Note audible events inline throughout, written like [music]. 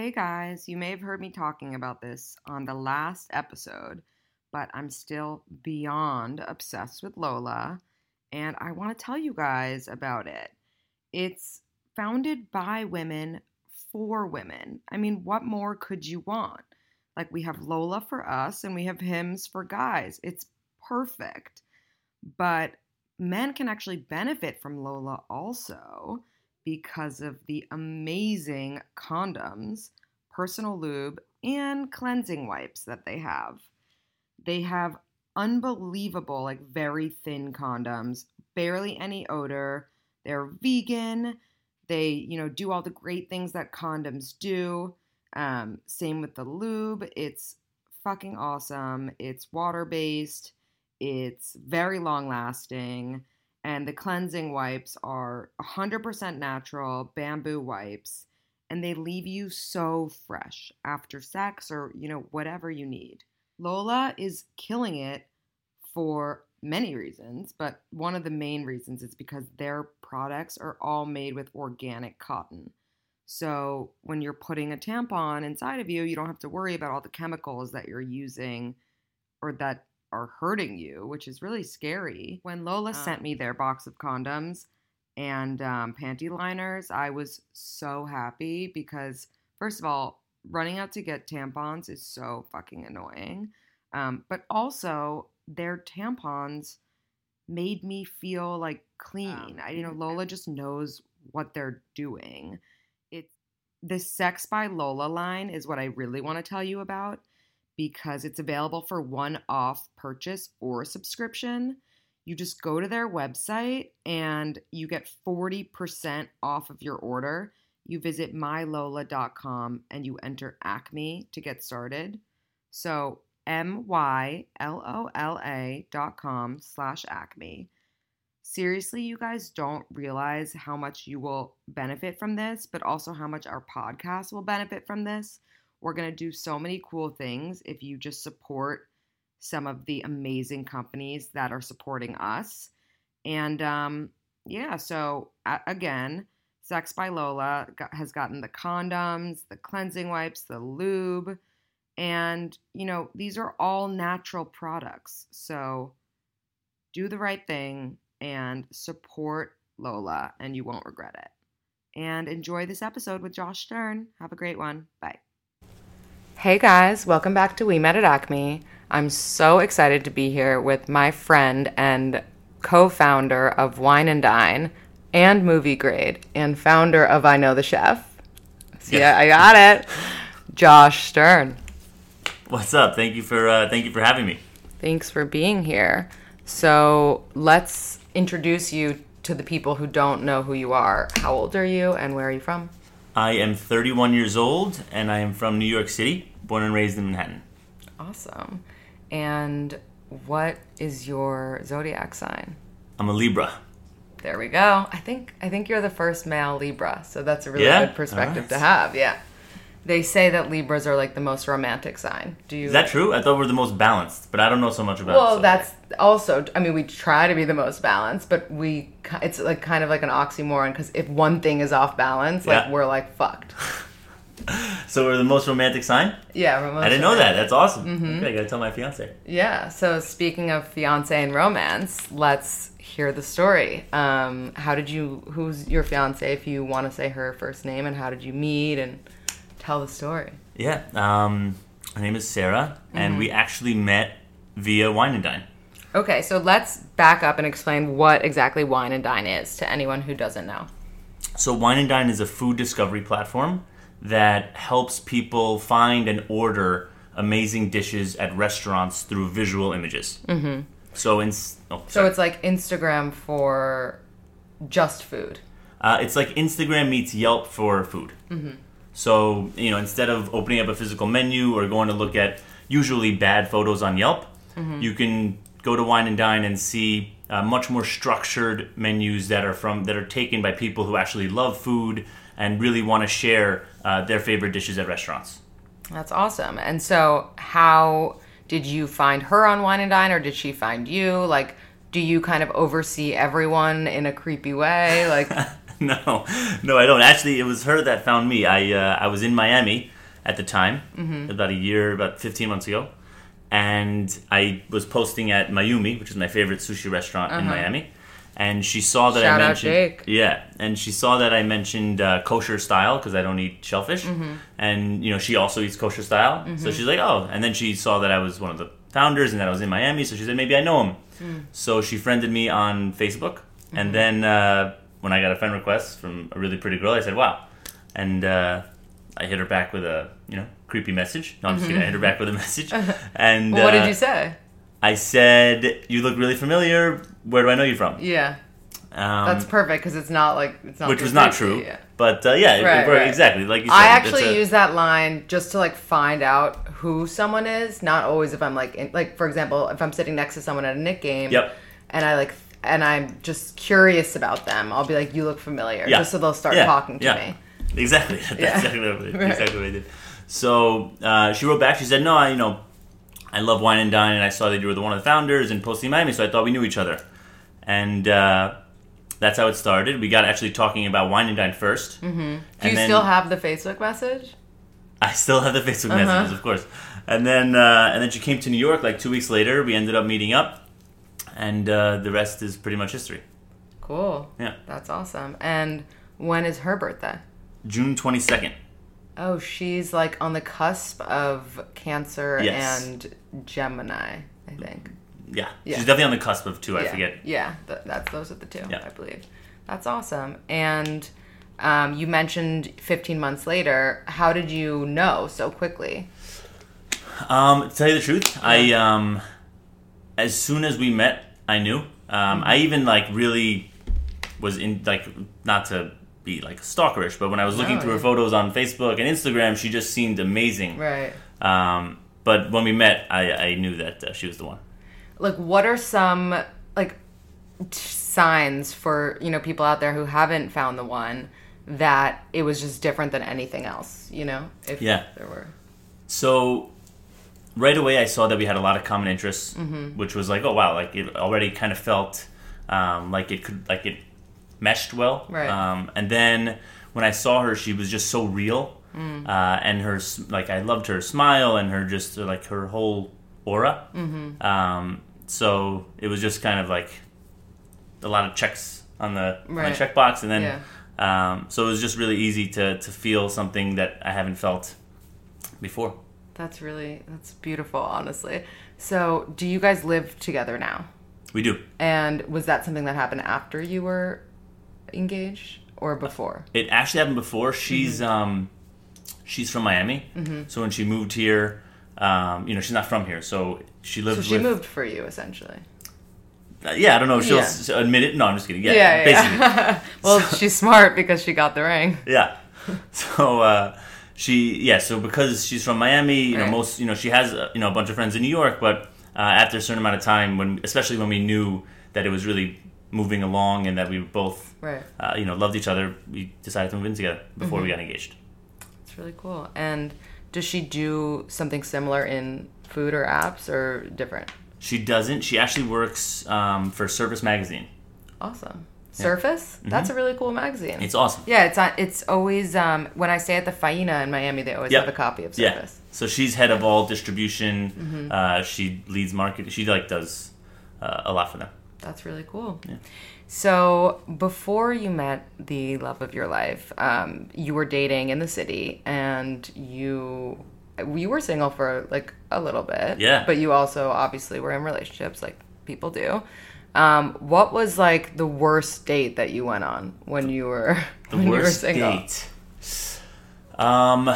Hey guys, you may have heard me talking about this on the last episode, but I'm still beyond obsessed with Lola, and I want to tell you guys about it. It's founded by women for women. I mean, what more could you want? Like, we have Lola for us and we have Hims for guys. It's perfect. But men can actually benefit from Lola also because of the amazing condoms, personal lube, and cleansing wipes that they have. They have unbelievable, like very thin condoms, barely any odor. They're vegan. They, you know, do all the great things that condoms do. Um, same with the lube. It's fucking awesome. It's water based. It's very long lasting. And the cleansing wipes are 100% natural bamboo wipes. And they leave you so fresh after sex or, you know, whatever you need. Lola is killing it for many reasons, but one of the main reasons is because their products are all made with organic cotton. So when you're putting a tampon inside of you, you don't have to worry about all the chemicals that you're using or that are hurting you, which is really scary. When Lola uh. sent me their box of condoms and um, panty liners, I was so happy because, first of all, running out to get tampons is so fucking annoying. Um, but also, their tampons made me feel like clean. I, you know, Lola just knows what they're doing. It's the Sex by Lola line is what I really want to tell you about because it's available for one off purchase or subscription. You just go to their website and you get 40% off of your order. You visit mylola.com and you enter Acme to get started. So M Y L O L A dot com slash Acme. Seriously, you guys don't realize how much you will benefit from this, but also how much our podcast will benefit from this. We're going to do so many cool things if you just support some of the amazing companies that are supporting us. And um, yeah, so uh, again, Sex by Lola got, has gotten the condoms, the cleansing wipes, the lube, and you know, these are all natural products. So do the right thing and support Lola, and you won't regret it. And enjoy this episode with Josh Stern. Have a great one. Bye. Hey guys, welcome back to We Met at Acme. I'm so excited to be here with my friend and co founder of Wine and Dine and Movie Grade and founder of I Know the Chef. See, yeah, I got it. Josh Stern. What's up? Thank you for uh, thank you for having me. Thanks for being here. So let's introduce you to the people who don't know who you are. How old are you and where are you from? I am 31 years old and I am from New York City born and raised in Manhattan. Awesome. And what is your zodiac sign? I'm a Libra. There we go. I think I think you're the first male Libra, so that's a really yeah? good perspective right. to have. Yeah. They say that Libras are like the most romantic sign. Do you? Is that true? I thought we're the most balanced, but I don't know so much about. Well, it, that's also. I mean, we try to be the most balanced, but we it's like kind of like an oxymoron because if one thing is off balance, like yeah. we're like fucked. [laughs] so we're the most romantic sign. Yeah, I didn't know that. That's awesome. Mm-hmm. Okay, I gotta tell my fiance. Yeah. So speaking of fiance and romance, let's hear the story. Um, how did you? Who's your fiance? If you want to say her first name, and how did you meet? And tell the story. Yeah. Um, her name is Sarah, mm-hmm. and we actually met via Wine and Dine. Okay, so let's back up and explain what exactly Wine and Dine is to anyone who doesn't know. So, Wine and Dine is a food discovery platform that helps people find and order amazing dishes at restaurants through visual images. Mm-hmm. So, in, oh, so it's like Instagram for just food. Uh, it's like Instagram meets Yelp for food. Mm-hmm. So, you know, instead of opening up a physical menu or going to look at usually bad photos on Yelp, you can go to Wine and Dine and see uh, much more structured menus that are from that are taken by people who actually love food and really want to share uh, their favorite dishes at restaurants. That's awesome. And so, how did you find her on Wine and Dine, or did she find you? Like, do you kind of oversee everyone in a creepy way? Like, [laughs] no, no, I don't. Actually, it was her that found me. I uh, I was in Miami at the time, about a year, about 15 months ago, and I was posting at Mayumi, which is my favorite sushi restaurant in Miami. And she saw that Shout I mentioned, Jake. yeah, and she saw that I mentioned uh, kosher style because I don't eat shellfish, and you know she also eats kosher style. So she's like, oh, and then she saw that I was one of the founders and that I was in Miami, so she said maybe I know him. So she friended me on Facebook, and then uh, when I got a friend request from a really pretty girl, I said, wow, and uh, I hit her back with a you know creepy message. No, I'm just kidding. I hit her back with a message, [laughs] and what uh, did you say? I said, "You look really familiar. Where do I know you from?" Yeah, Um, that's perfect because it's not like it's not which was not true. yeah. But uh, yeah, Right, it worked right. exactly like you said. I actually a- use that line just to like find out who someone is. Not always if I'm like, in, like for example, if I'm sitting next to someone at a Knick game, Yep. and I like, and I'm just curious about them. I'll be like, "You look familiar," Yeah. just so they'll start Yeah, talking to me. Exactly. [laughs] That's Yeah. exactly, what, I- [laughs] Right. exactly what I did. So uh, she wrote back. She said, "No, I you know, I love wine and dine, and I saw that you were the one of the founders in Posting Miami, so I thought we knew each other." And uh, that's how it started. We got actually talking about wine and dine 1st Mm-hmm. Do you still have the Facebook message? I still have the Facebook Uh-huh. messages, of course. And then uh, and then she came to New York like two weeks later. We ended up meeting up, and uh, the rest is pretty much history. Cool. Yeah, That's awesome. And when is her birthday? June twenty second. Oh, she's like on the cusp of Cancer Yes. and Gemini, I think. Yeah. Yeah. she's definitely on the cusp of two. I yeah. forget. Yeah, th- that's those are the two, Yeah. I believe. That's awesome. And um, you mentioned 15 months later. How did you know so quickly? Um, to tell you the truth, I um, as soon as we met, I knew. Um, I even like really was in like not to be like stalkerish, but when I was looking No, through her photos on Facebook and Instagram, she just seemed amazing. Right. Um, but when we met, I, I knew that uh, she was the one. Like, what are some like t- signs for you know people out there who haven't found the one that it was just different than anything else? You know, if Yeah. there were. So right away, I saw that we had a lot of common interests, Mm-hmm. which was like, oh wow, like it already kind of felt um, like it could like it meshed well. Right. Um, and then when I saw her, she was just so real, Mm. uh, and her like I loved her smile and her just like her whole aura. Mm-hmm. Um, so it was just kind of like a lot of checks on the on Right. the checkbox, and then. Yeah. Um, so it was just really easy to, to feel something that I haven't felt before. That's really that's beautiful, honestly. So, do you guys live together now? We do. And was that something that happened after you were engaged or before? It actually happened before. Mm-hmm. She's um, she's from Miami, so when she moved here, um, you know, she's not from here, so she lived. So she with, moved for you, essentially. Uh, yeah, I don't know if she'll Yeah. s- admit it. No, I'm just kidding. Yeah, Yeah, basically, yeah. [laughs] well, she's smart because she got the ring. [laughs] yeah. So uh, she, yeah, so because she's from Miami, you know, most, you know, she has uh, you know a bunch of friends in New York, but uh, after a certain amount of time, when especially when we knew that it was really moving along and that we both, Right. uh, you know, loved each other, we decided to move in together before we Mm-hmm. got engaged. It's really cool. And does she do something similar in food or apps or different? She doesn't. She actually works um, for Surface Magazine. Awesome. Surface? That's a really cool magazine. Mm-hmm. It's awesome. yeah, it's on, it's always um, when I stay at the Faena in Miami, they always Yep. have a copy of Surface. Yeah. So she's head of all distribution. Mm-hmm. Uh, she leads market. She like does uh, a lot for them. That's really cool. So before you met the love of your life, um, you were dating in the city, and you you were single for like a little bit. Yeah. But you also obviously were in relationships, like people do. Um, what was like the worst date that you went on when you were [laughs] The when you were worst single? date. Um,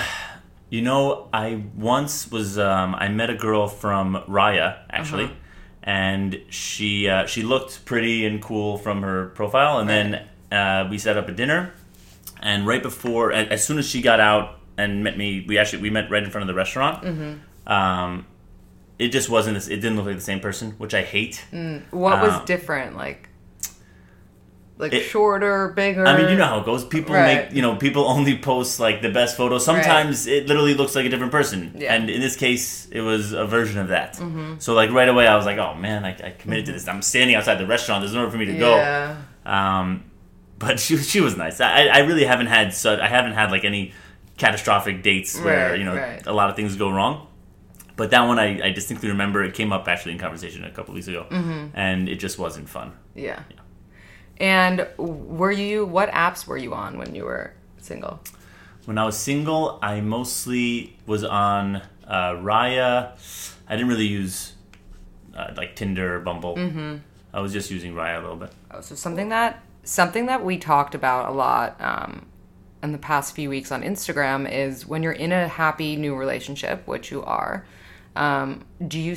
you know, I once was. Um, I met a girl from Raya actually, Uh-huh. And she uh, she looked pretty and cool from her profile, and then uh, we set up a dinner. And right before, as soon as she got out and met me. We actually we met right in front of the restaurant. Mm-hmm. Um, it just wasn't. This, it didn't look like the same person, which I hate. What was Um, different? Like, like It- shorter, bigger. I mean, you know how it goes. People Right. make, you know, people [laughs] only post like the best photos. Sometimes it literally looks like a different person. Yeah. And in this case, it was a version of that. So like right away, I was like, oh man, I, I committed to this. I'm standing outside the restaurant. There's nowhere for me to Yeah. go. Um, but [laughs] she she was nice. I, I really haven't had such. I haven't had like any catastrophic dates where Right, you know right. a lot of things go wrong. But that one, I, I distinctly remember. It came up actually in conversation a couple weeks ago, Mm-hmm. and it just wasn't fun. Yeah. And were you? What apps were you on when you were single? When I was single, I mostly was on uh, Raya. I didn't really use uh, like Tinder or Bumble. Mm-hmm. I was just using Raya a little bit. Oh, so something that something that we talked about a lot um, in the past few weeks on Instagram is when you're in a happy new relationship, which you are. Um, do you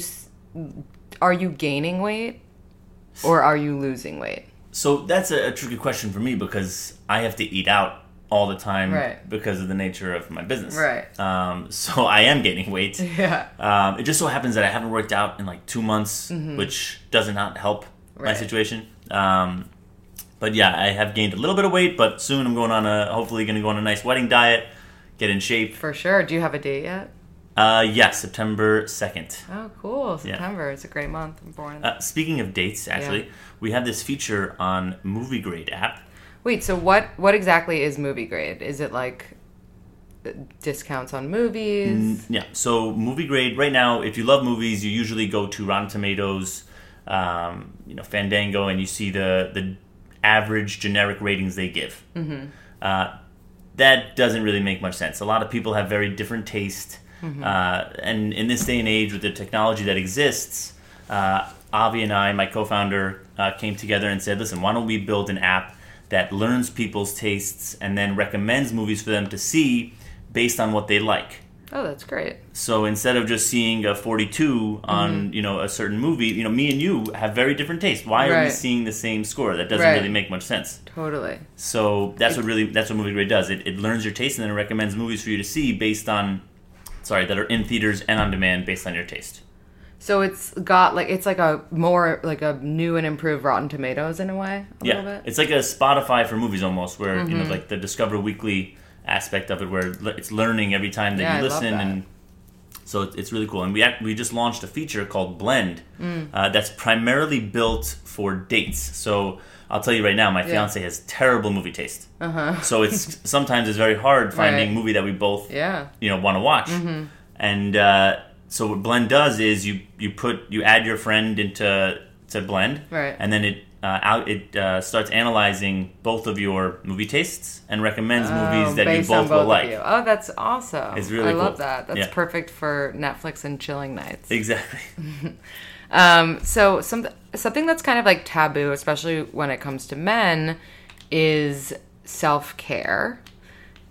are you gaining weight or are you losing weight? So that's a, a tricky question for me because I have to eat out all the time Right. because of the nature of my business. Right. Um, so [laughs] I am gaining weight. [laughs] Yeah. Um, it just so happens that I haven't worked out in like two months, which does not help my Mm-hmm. Situation. Um, but yeah, I have gained a little bit of weight, but soon I'm going on a hopefully going to go on a nice wedding diet, get in shape. For sure. Do you have a date yet? Uh, yeah, September second. Oh, cool. September. It's a great month. I'm born. Uh, speaking of dates, actually, Yeah. we have this feature on Movie Grade app. Wait, so what what exactly is movie grade? Is it like uh, discounts on movies? Yeah. So movie grade right now, if you love movies, you usually go to Rotten Tomatoes, um, you know, Fandango, and you see the the average generic ratings they give. Mm-hmm. Uh, that doesn't really make much sense. A lot of people have very different taste, uh, and in this day and age, with the technology that exists, uh, Avi and I, my co-founder, uh, came together and said, "Listen, why don't we build an app that learns people's tastes and then recommends movies for them to see based on what they like?" Oh, that's great. So instead of just seeing a 42 on Mm-hmm. you know a certain movie, you know me and you have very different tastes. Why are we seeing the same score? That doesn't Right. really make much sense. Totally. So that's what really that's what movie grade does. It, it learns your taste and then it recommends movies for you to see based on sorry that are in theaters and on demand based on your taste. So it's got like it's like a more like a new and improved Rotten Tomatoes in a way, a yeah, little bit. Mm-hmm. it's like a Spotify for movies almost, where you know like the Discover Weekly aspect of it, where it's learning every time that Yeah, you listen, that. and so it's, it's really cool. And we act, we just launched a feature called Blend Mm. uh, that's primarily built for dates. So I'll tell you right now, my fiance has terrible movie taste. Uh-huh. So it's [laughs] sometimes it's very hard finding Right. a movie that we both Yeah. you know want to watch and uh, so what blend does is you you put you add your friend into to blend Right. and then it uh, out it uh, starts analyzing both of your movie tastes and recommends movies Oh, that you on both will like you. Oh, that's awesome. It's really I love that. That's Yeah. perfect for Netflix and chilling nights. exactly [laughs] Um, so some something that's kind of like taboo, especially when it comes to men, is self care,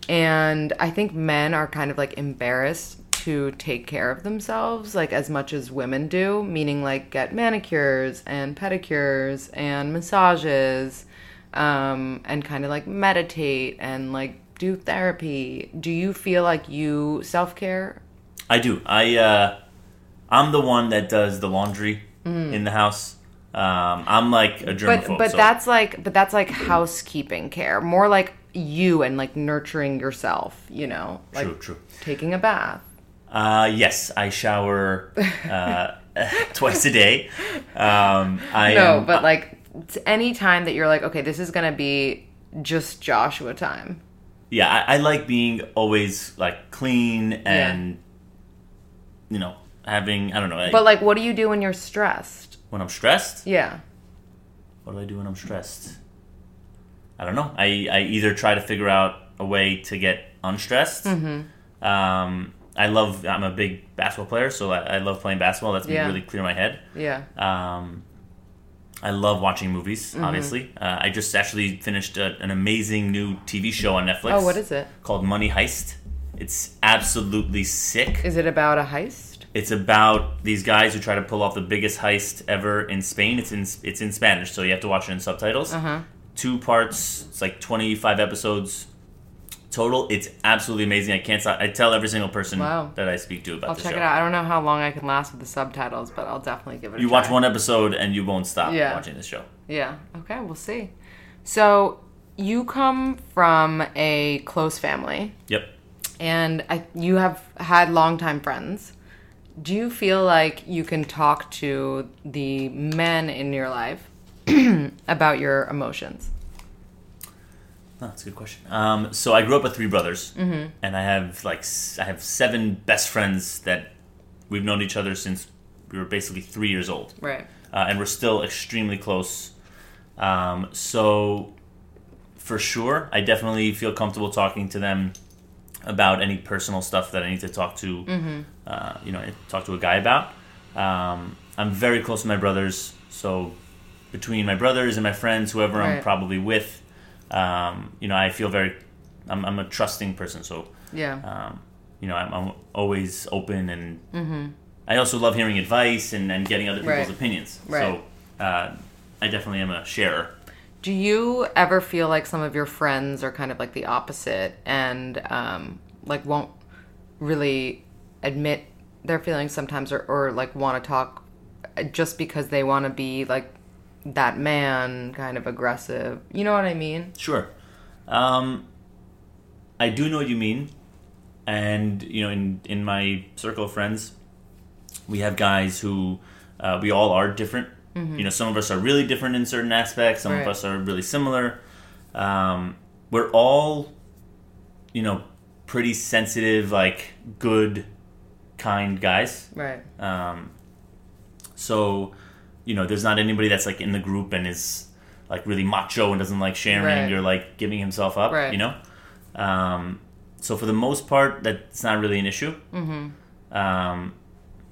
and I think men are kind of like embarrassed to take care of themselves like as much as women do, meaning like get manicures and pedicures and massages, um, and kind of like meditate and like do therapy. Do you feel like you self care? i do i uh i'm the one that does the laundry in the house. Um, i'm like a germaphobe Mm. but but so- that's like but that's like housekeeping care. More like you and like nurturing yourself you know? Like true. true taking a bath. Uh, yes, I shower uh, [laughs] twice a day. Um, I no am, but like any time that you're like okay this is gonna be just joshua time. Yeah, I, I like being always like clean and you know having I don't know. But like what do you do when you're stressed when I'm stressed, yeah what do I do when I'm stressed? I don't know. I I either try to figure out a way to get unstressed. Mm-hmm. Um, I love. I'm a big basketball player, so I, I love playing basketball. That's Yeah. really clear my head. yeah Um, I love watching movies. Mm-hmm. Obviously, uh, I just actually finished a, an amazing new TV show on Netflix. oh what is it Called Money Heist. It's absolutely sick. is it about a heist It's about these guys who try to pull off the biggest heist ever in Spain. It's in it's in Spanish, so you have to watch it in subtitles. Uh-huh. Two parts. It's like twenty five episodes. total. It's absolutely amazing. I can't stop. I tell every single person Wow. that I speak to about I'll check show. it out. I don't know how long I can last with the subtitles, but I'll definitely give it a You watch one episode and you won't stop Yeah. watching this show. Yeah. Okay, we'll see. So, you come from a close family, Yep. and I, you have had longtime friends. Do you feel like you can talk to the men in your life [clears throat] about your emotions? Oh, that's a good question. Um, so I grew up with three brothers, Mm-hmm. and I have like I have seven best friends that we've known each other since we were basically three years old, Right. uh, and we're still extremely close. Um, so for sure, I definitely feel comfortable talking to them about any personal stuff that I need to talk to, Mm-hmm. uh, you know, talk to a guy about. Um, I'm very close to my brothers, so between my brothers and my friends, whoever I'm probably with, um, you know, I feel very. I'm, I'm a trusting person, so Yeah. um, you know, I'm, I'm always open, and I also love hearing advice and, and getting other people's Mm-hmm. Right. opinions. Right. So uh, I definitely am a sharer. Do you ever feel like some of your friends are kind of like the opposite and um, like won't really admit their feelings sometimes or, or like want to talk just because they want to be like that man kind of aggressive? You know what I mean? Sure. Um, I do know what you mean, and you know, in in my circle of friends, we have guys who uh, we all are different. You know, some of us are really different in certain aspects. Some Mm-hmm. Right. of us are really similar. Um, we're all, you know, pretty sensitive, like good, kind guys. Right. Um, so, you know, there's not anybody that's like in the group and is like really macho and doesn't like sharing Right. or like giving himself up, Right. you know? Um, so for the most part, that's not really an issue. Mm-hmm. Um,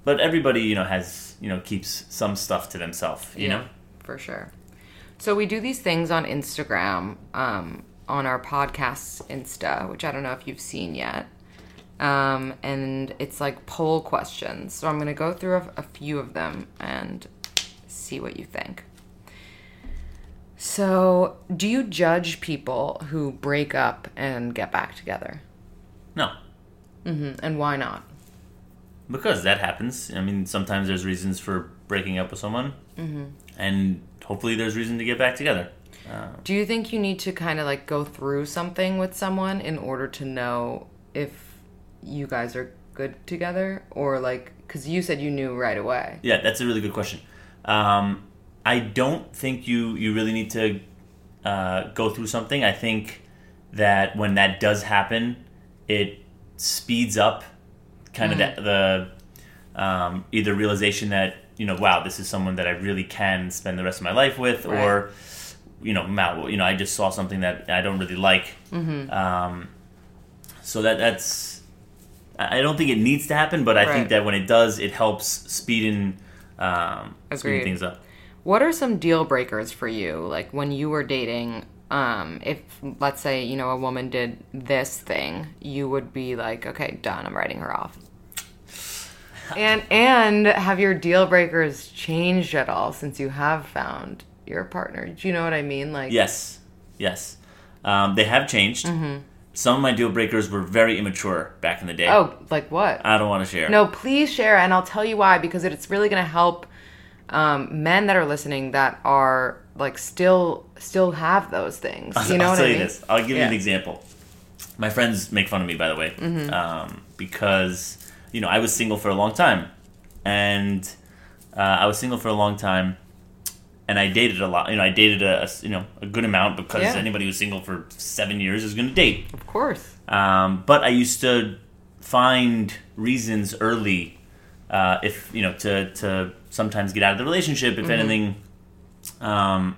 but everybody, you know, has, you know, keeps some stuff to themselves, you know? for sure. So we do these things on Instagram, um, on our podcast's Insta, which I don't know if you've seen yet. Um, and it's like poll questions. So I'm going to go through a, a few of them and see what you think. So, do you judge people who break up and get back together? No. Mm-hmm. And why not? Because that happens. I mean, sometimes there's reasons for breaking up with someone, Mm-hmm. and hopefully there's reason to get back together. Do you think you need to kind of like go through something with someone in order to know if you guys are good together or like cuz you said you knew right away. Yeah, that's a really good question. Um, I don't think you you really need to uh, go through something. I think that when that does happen, it speeds up kind of that, the um, either realization that you know, wow, this is someone that I really can spend the rest of my life with, or you know, wow, you know, I just saw something that I don't really like. Um, so that that's I don't think it needs to happen, but I Right. think that when it does, it helps speeding um, speeding things up. What are some deal breakers for you like when you were dating um if let's say, you know, a woman did this thing, you would be like, okay, done, I'm writing her off. And and have your deal breakers changed at all since you have found your partner? Do you know what I mean? Like Yes, yes, um, they have changed. Some of my deal breakers were very immature back in the day. Oh, like what? I don't want to share. No, please share, and I'll tell you why because it's really going to help um, men that are listening that are like still still have those things. You know I'll what tell I you mean? this. I'll give you an example. My friends make fun of me, by the way, Mm-hmm. um, because you know I was single for a long time, and uh, I was single for a long time, and I dated a lot. You know, I dated a, a you know a good amount because Yeah. anybody who's single for seven years is going to date. Of course. Um, but I used to find reasons early, uh, if you know, to to sometimes get out of the relationship, if anything. Um,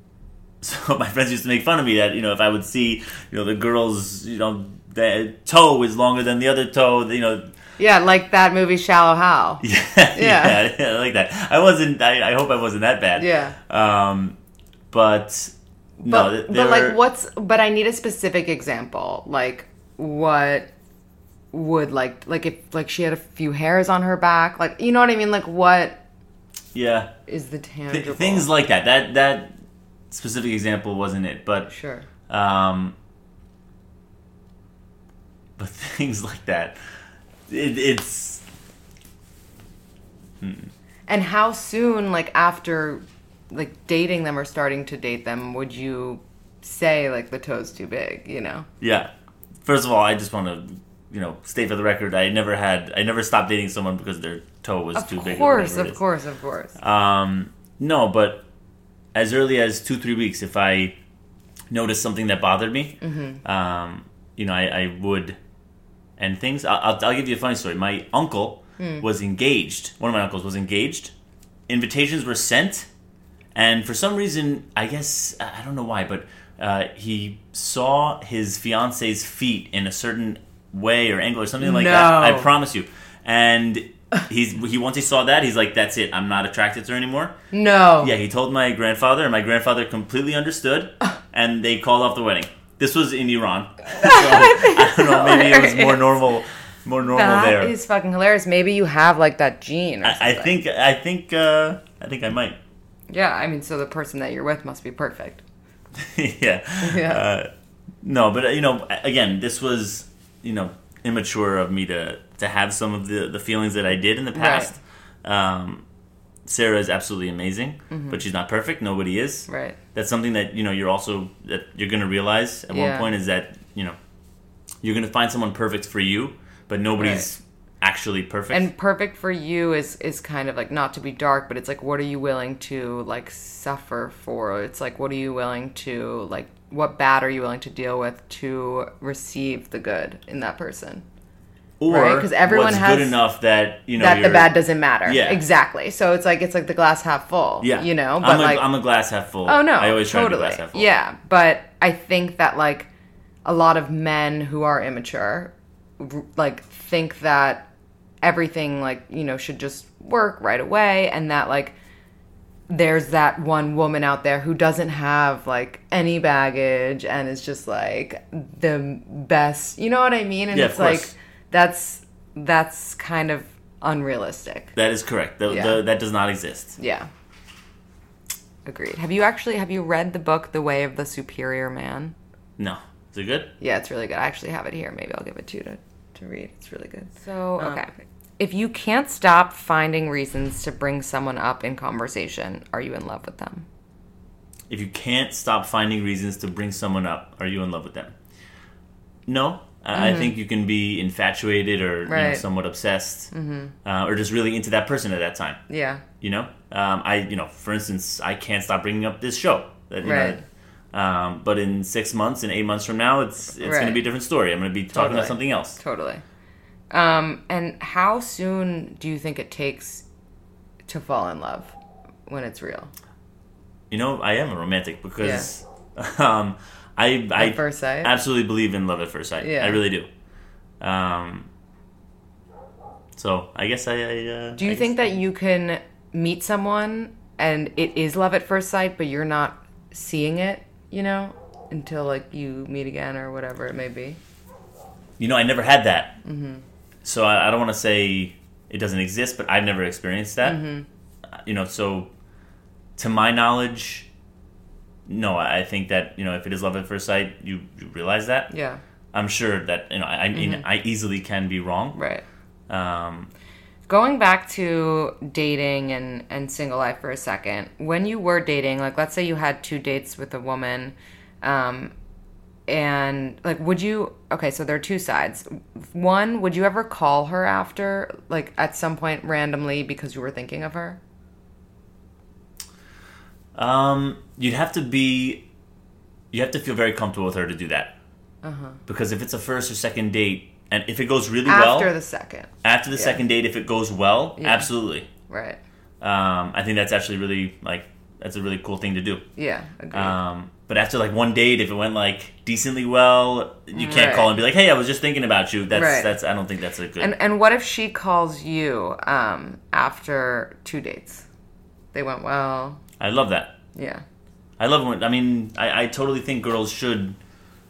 [laughs] so my friends used to make fun of me that you know if I would see you know the girl's you know the toe is longer than the other toe, you know. Yeah, like that movie Shallow Hal. [laughs] Yeah, yeah, [laughs] I like that. I wasn't. I, I hope I wasn't that bad. Yeah. Um, but no, But, th- but like were- what's but I need a specific example. Like what would like like if like she had a few hairs on her back, like you know what I mean? Like what yeah. is the Th- tangible things like that. That that specific example wasn't it, but Sure. um, but [laughs] things like that, it, it's And how soon, like after, like dating them or starting to date them, would you say like the toe's too big? You know? yeah. First of all, I just want to you know state for the record, I never had I never stopped dating someone because their toe was too Of big. Of course, of course, of course. Um, no, but as early as two, three weeks, if I noticed something that bothered me, um, you know, I, I would and things. I'll, I'll, I'll give you a funny story. My uncle was engaged. One of my uncles was engaged. Invitations were sent, and for some reason, I guess I don't know why, but uh, he saw his fiance's feet in a certain way or angle or something like that. I promise you. And he's he once he saw that, he's like, "That's it. I'm not attracted to her anymore." no. Yeah, he told my grandfather, and my grandfather completely understood, [laughs] and they called off the wedding. This was in Iran, [laughs] so I don't know. Maybe it was more normal, more normal That there. is fucking hilarious. Maybe you have like that gene. Or I, I think, I think, uh, I think I might. Yeah, I mean, so the person that you're with must be perfect. [laughs] yeah. Yeah. Uh, no, but uh, you know, again, this was you know immature of me to to have some of the the feelings that I did in the past. Um, Sarah is absolutely amazing, but she's not perfect. Nobody is. Mm-hmm. Right. That's something that you know you're also that you're going to realize at one point is that you know you're going to find someone perfect for you, but nobody's actually perfect. And perfect for you is is kind of like not to be dark, but it's like what are you willing to like suffer for? It's like what are you willing to like what bad are you willing to deal with to receive the good in that person? Or right, 'cause everyone what's has- good enough that you know that the bad doesn't matter. Yeah. Exactly. So it's like it's like the glass half full. Yeah, You know? But I'm a, like I'm a glass half full. Oh no, I always try totally. to be glass half full. Yeah, but I think that like a lot of men who are immature, like think that everything like you know should just work right away, and that like there's that one woman out there who doesn't have like any baggage and is just like the best. You know what I mean? And Yeah, it's like. That's that's kind of unrealistic. That is correct. The, Yeah. the, that does not exist. Yeah. Agreed. Have you actually have you read the book The Way of the Superior Man? No. Is it good? Yeah, it's really good. I actually have it here. Maybe I'll give it to you to, to read. It's really good. So, um, okay. If you can't stop finding reasons to bring someone up in conversation, are you in love with them? If you can't stop finding reasons to bring someone up, are you in love with them? No. I I think you can be infatuated or you know, Mm-hmm. Right. Mm-hmm. somewhat obsessed, uh, or just really into that person at that time. Yeah. You know, um, I you know, for instance, I can't stop bringing up this show. That, you Right. Know, um, but in six months and eight months from now, it's it's going to be a different story. I'm going to be talking Totally. about something else. Totally. Um, and how soon do you think it takes to fall in love when it's real? You know, I am a romantic because [laughs] um, I I At first sight? absolutely believe in love at first sight. Yeah. I really do. Um, so I guess I. I uh, Do you I think that you can meet someone and it is love at first sight, but you're not seeing it, you know, until like you meet again or whatever it may be? You know, I never had that. Mm-hmm. So I, I don't want to say it doesn't exist, but I've never experienced that. Mm-hmm. You know, so to my knowledge, no. I think that you know, if it is love at first sight, you, you realize that. Yeah, I'm sure that you know. I, I mean, I easily can be wrong. Mm-hmm. right. Um, Going back to dating and, and single life for a second, when you were dating, like let's say you had two dates with a woman, um, and like would you okay, so there are two sides. One, would you ever call her after, like at some point randomly because you were thinking of her? Um, you'd have to be, you have to feel very comfortable with her to do that. Uh-huh. Because if it's a first or second date, and if it goes really After well, after the second. after the second date, if it goes well, Yeah. absolutely. Right. Um, I think that's actually really like that's a really cool thing to do. Yeah, agreed. Um, but after like one date, if it went like decently well, you can't Right. call and be like, "Hey, I was just thinking about you." That's Right. that's I don't think that's a good. and and what if she calls you um after two dates? They went well. I love that. Yeah. I love when I mean I, I totally think girls should,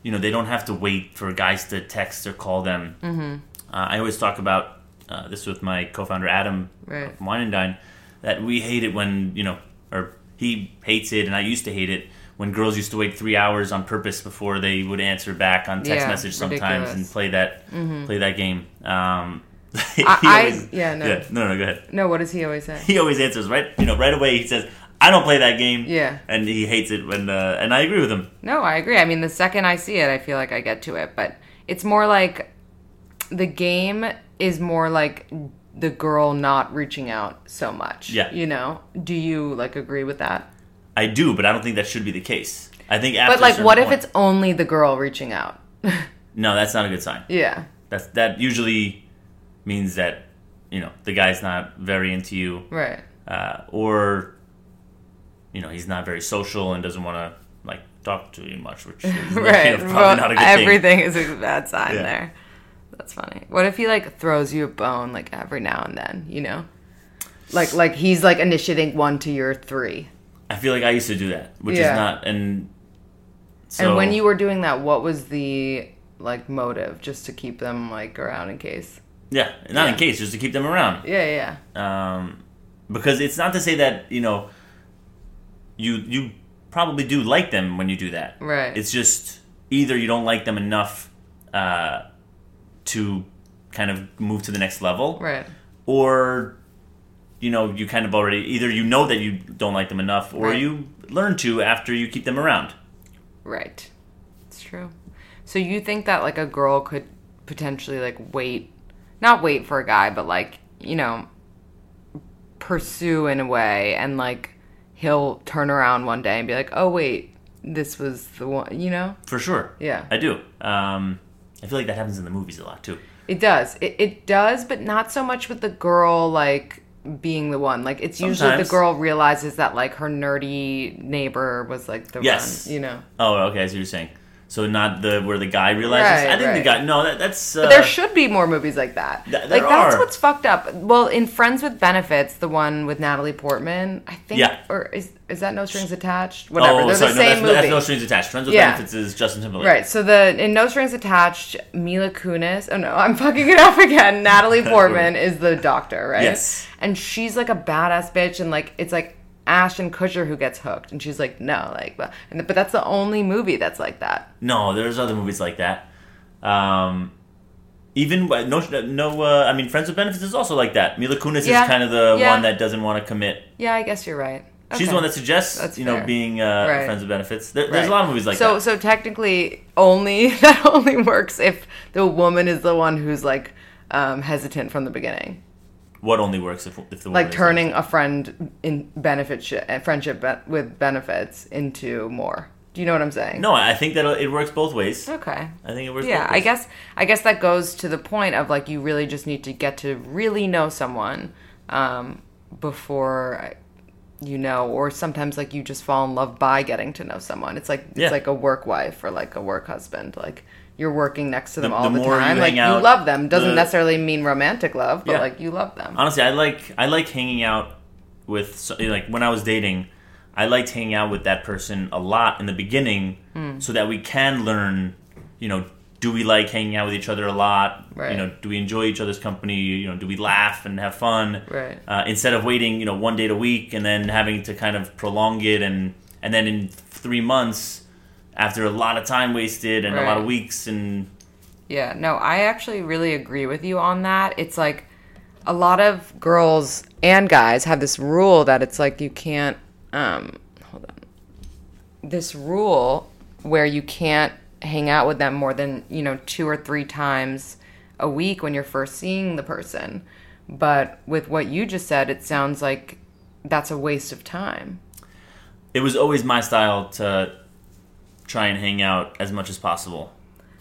you know, they don't have to wait for guys to text or call them. Mm-hmm. Uh, I always talk about uh, this with my co-founder Adam Right. from Wine and Dine that we hate it when you know, or he hates it, and I used to hate it when girls used to wait three hours on purpose before they would answer back on text Yeah, message sometimes ridiculous. and play that play that game. Um, [laughs] I- I- always- yeah, no. no, no, go ahead. No, what does he always say? He always answers right, you know, right away. He says, "I don't play that game." Yeah. and he hates it when, uh, and I agree with him. No, I agree. I mean, the second I see it, I feel like I get to it, but it's more like the game is more like the girl not reaching out so much. Yeah. You know? Do you like agree with that? I do, but I don't think that should be the case. I think But like what if it's only the girl reaching out? [laughs] no? That's not a good sign. yeah. That's that usually means that you know the guy's not very into you, Right. uh, or you know he's not very social and doesn't want to like talk to you much, which [laughs] is Right. probably Well, not a good thing. everything is a bad [laughs] sign Yeah. there. That's funny. What if he like throws you a bone like every now and then, you know? Like like he's like initiating one to your three. I feel like I used to do that, which Yeah. is not and. So, and when you were doing that, what was the like motive just to keep them like around in case? yeah, not in case, just to keep them around. Yeah, yeah. um, because it's not to say that you know you you probably do like them when you do that. Right. It's just either you don't like them enough uh, to kind of move to the next level, Right. or you know you kind of already either you know that you don't like them enough, or Right. you learn to after you keep them around. Right. It's true. So you think that like a girl could potentially like wait, not wait for a guy, but like, you know, pursue in a way and like he'll turn around one day and be like, "Oh wait, this was the one," you know? For sure. Yeah. I do. Um, I feel like that happens in the movies a lot too. It does. It, it does, but not so much with the girl like being the one. Like it's usually Sometimes. the girl realizes that like her nerdy neighbor was like the Yes. one, you know. Oh, okay. I see what you're saying. So not the where the guy realizes. Right, I think the guy. No, that, that's. Uh, But there should be more movies like that. Th- like there that's what's fucked up. Well, in Friends with Benefits, the one with Natalie Portman, I think, Yeah. or is is that No Strings Attached? Whatever. Oh, They're sorry, the no, that's, movie. that's no strings attached. Friends with Yeah. Benefits is Justin Timberlake. Right. So the in No Strings Attached, Mila Kunis. Oh no, I'm fucking it up again. [laughs] Natalie Portman is the doctor, right? Yes. And she's like a badass bitch, and like it's like Ashton Kutcher who gets hooked, and she's like, no, like, but, and, but that's the only movie that's like that. No, there's other movies like that. Um, even uh, no, no. Uh, I mean, Friends with Benefits is also like that. Mila Kunis Yeah. is kind of the Yeah. one that doesn't want to commit. Yeah, I guess you're right. She's the one that suggests, That's you know, fair. being uh, Right. Friends with Benefits. There, There's Right. a lot of movies like so, that. So, so technically, only [laughs] that only works if the woman is the one who's like um, hesitant from the beginning, what only works if, if the like turning a friend in benefit sh- friendship be- with benefits into more. Do you know what I'm saying? No, I think that it works both ways. Okay. I think it works. Yeah, both I guess I guess that goes to the point of like you really just need to get to really know someone um, before you know, or sometimes like you just fall in love by getting to know someone. It's like it's Yeah. like a work wife or like a work husband. Like you're working next to them The- all the the, more you time. like hang you love them. Doesn't the- necessarily mean romantic love, but Yeah. like you love them. honestly i like i like hanging out with like when i was dating i liked hanging out with that person a lot in the beginning Hmm. so that we can learn you know do we like hanging out with each other a lot Right. you know do we enjoy each other's company you know do we laugh and have fun Right. uh, instead of waiting you know one date a week and then having to kind of prolong it and and then in three months after a lot of time wasted and a lot of weeks and Yeah, no, I actually really agree with you on that. It's like a lot of girls and guys have this rule that it's like you can't um hold on. This rule where you can't hang out with them more than, you know, two or three times a week when you're first seeing the person. But with what you just said, it sounds like that's a waste of time. it was always my style to try and hang out as much as possible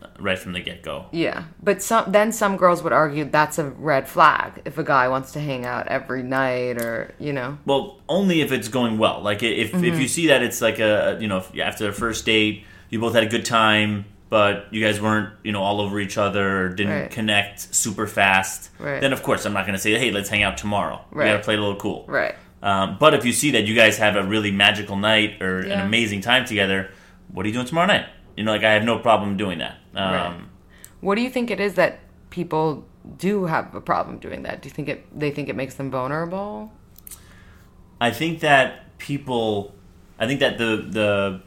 uh, right from the get-go Yeah, but some then some girls would argue that's a red flag if a guy wants to hang out every night or you know. well only if it's going well like if, Mm-hmm. if you see that it's like a you know after the first date you both had a good time but you guys weren't you know all over each other didn't Right. connect super fast Right. then of course i'm not going to say hey let's hang out tomorrow we gotta play a little cool Right. um, but if you see that you guys have a really magical night or an amazing time together what are you doing tomorrow night you know like i have no problem doing that um, Right. What do you think it is that people do have a problem doing that? Do you think it they think it makes them vulnerable? I think that people, I think that the the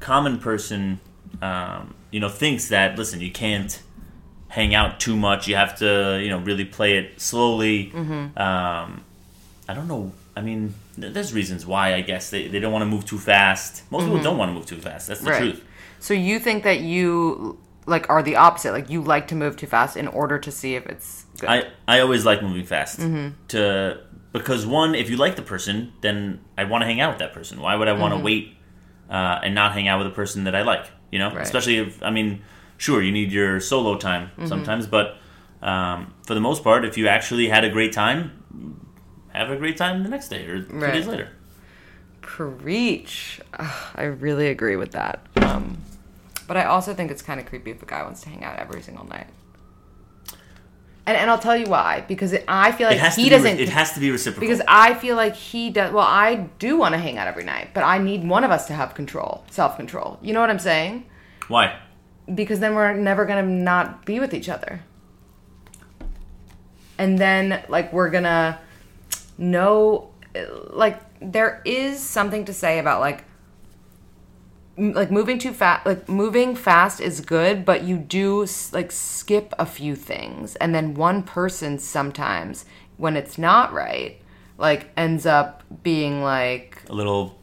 common person, um, you know, thinks that listen, you can't hang out too much. You have to, you know, really play it slowly. Mm-hmm. Um, I don't know. I mean, there's reasons why. I guess they, they don't want to move too fast. Most people don't want to move too fast. That's the Mm-hmm. Right. truth. So you think that you like are the opposite? Like you like to move too fast in order to see if it's good. I, I always like moving fast Mm-hmm. to because one, if you like the person, then I want to hang out with that person. Why would I want to wait uh, and not hang out with a person that I like? You know, Mm-hmm. Right. especially if I mean, sure, you need your solo time Mm-hmm. sometimes, but um, for the most part, if you actually had a great time, have a great time the next day or two Right. days later. Preach. Ugh, I really agree with that. Um, but I also think it's kind of creepy if a guy wants to hang out every single night. And, and I'll tell you why. Because it, I feel like he be. re- doesn't. It has to be reciprocal. because I feel like he does. Well, I do want to hang out every night, but I need one of us to have control, self control. You know what I'm saying? Why? because then we're never gonna not be with each other and then like we're gonna know like there is something to say about like like moving too fast like moving fast is good but you do like skip a few things and then one person sometimes when it's not right like ends up being like A little